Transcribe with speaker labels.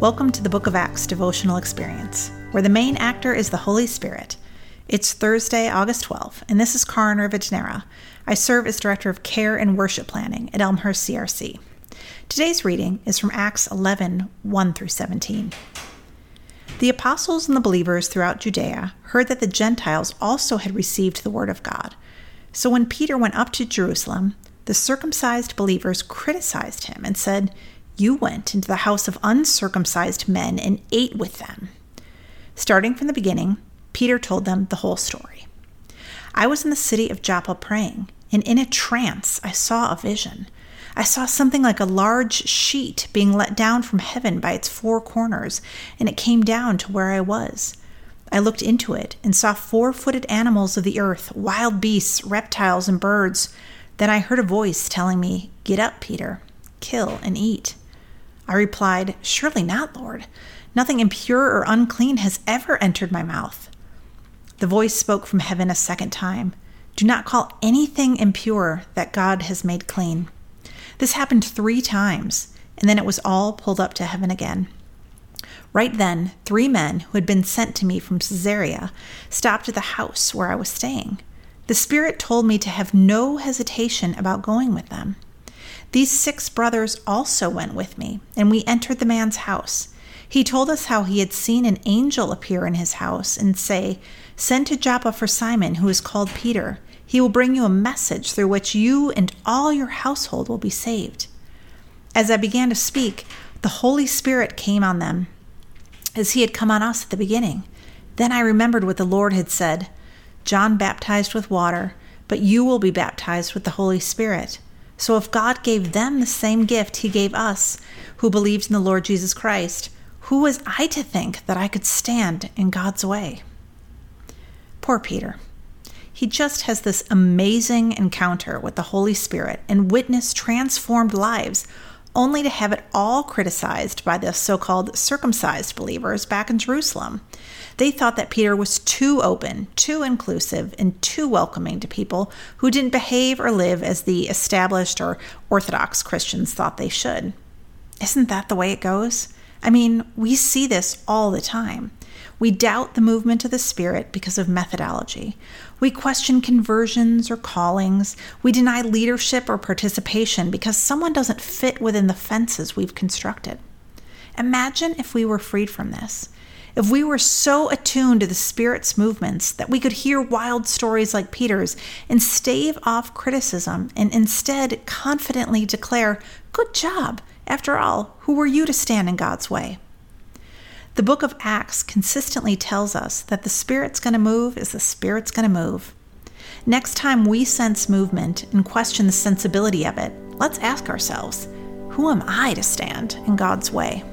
Speaker 1: Welcome to the Book of Acts devotional experience, where the main actor is the Holy Spirit. It's Thursday, August 12th, and this is Karin Rivagenera. I serve as Director of Care and Worship Planning at Elmhurst CRC. Today's reading is from Acts 11 1 through 17. The apostles and the believers throughout Judea heard that the Gentiles also had received the word of God. So when Peter went up to Jerusalem, the circumcised believers criticized him and said, You went into the house of uncircumcised men and ate with them. Starting from the beginning, Peter told them the whole story. I was in the city of Joppa praying, and in a trance I saw a vision. I saw something like a large sheet being let down from heaven by its four corners, and it came down to where I was. I looked into it and saw four footed animals of the earth, wild beasts, reptiles, and birds. Then I heard a voice telling me, Get up, Peter, kill and eat. I replied, Surely not, Lord. Nothing impure or unclean has ever entered my mouth. The voice spoke from heaven a second time Do not call anything impure that God has made clean. This happened three times, and then it was all pulled up to heaven again. Right then, three men who had been sent to me from Caesarea stopped at the house where I was staying. The Spirit told me to have no hesitation about going with them. These six brothers also went with me, and we entered the man's house. He told us how he had seen an angel appear in his house and say, Send to Joppa for Simon, who is called Peter. He will bring you a message through which you and all your household will be saved. As I began to speak, the Holy Spirit came on them as he had come on us at the beginning. Then I remembered what the Lord had said John baptized with water, but you will be baptized with the Holy Spirit. So if God gave them the same gift he gave us, who believed in the Lord Jesus Christ, who was I to think that I could stand in God's way? Poor Peter. He just has this amazing encounter with the Holy Spirit and witness transformed lives only to have it all criticized by the so called circumcised believers back in Jerusalem. They thought that Peter was too open, too inclusive, and too welcoming to people who didn't behave or live as the established or Orthodox Christians thought they should. Isn't that the way it goes? I mean, we see this all the time. We doubt the movement of the Spirit because of methodology. We question conversions or callings. We deny leadership or participation because someone doesn't fit within the fences we've constructed. Imagine if we were freed from this. If we were so attuned to the Spirit's movements that we could hear wild stories like Peter's and stave off criticism and instead confidently declare, Good job! After all, who were you to stand in God's way? The book of Acts consistently tells us that the Spirit's going to move is the Spirit's going to move. Next time we sense movement and question the sensibility of it, let's ask ourselves who am I to stand in God's way?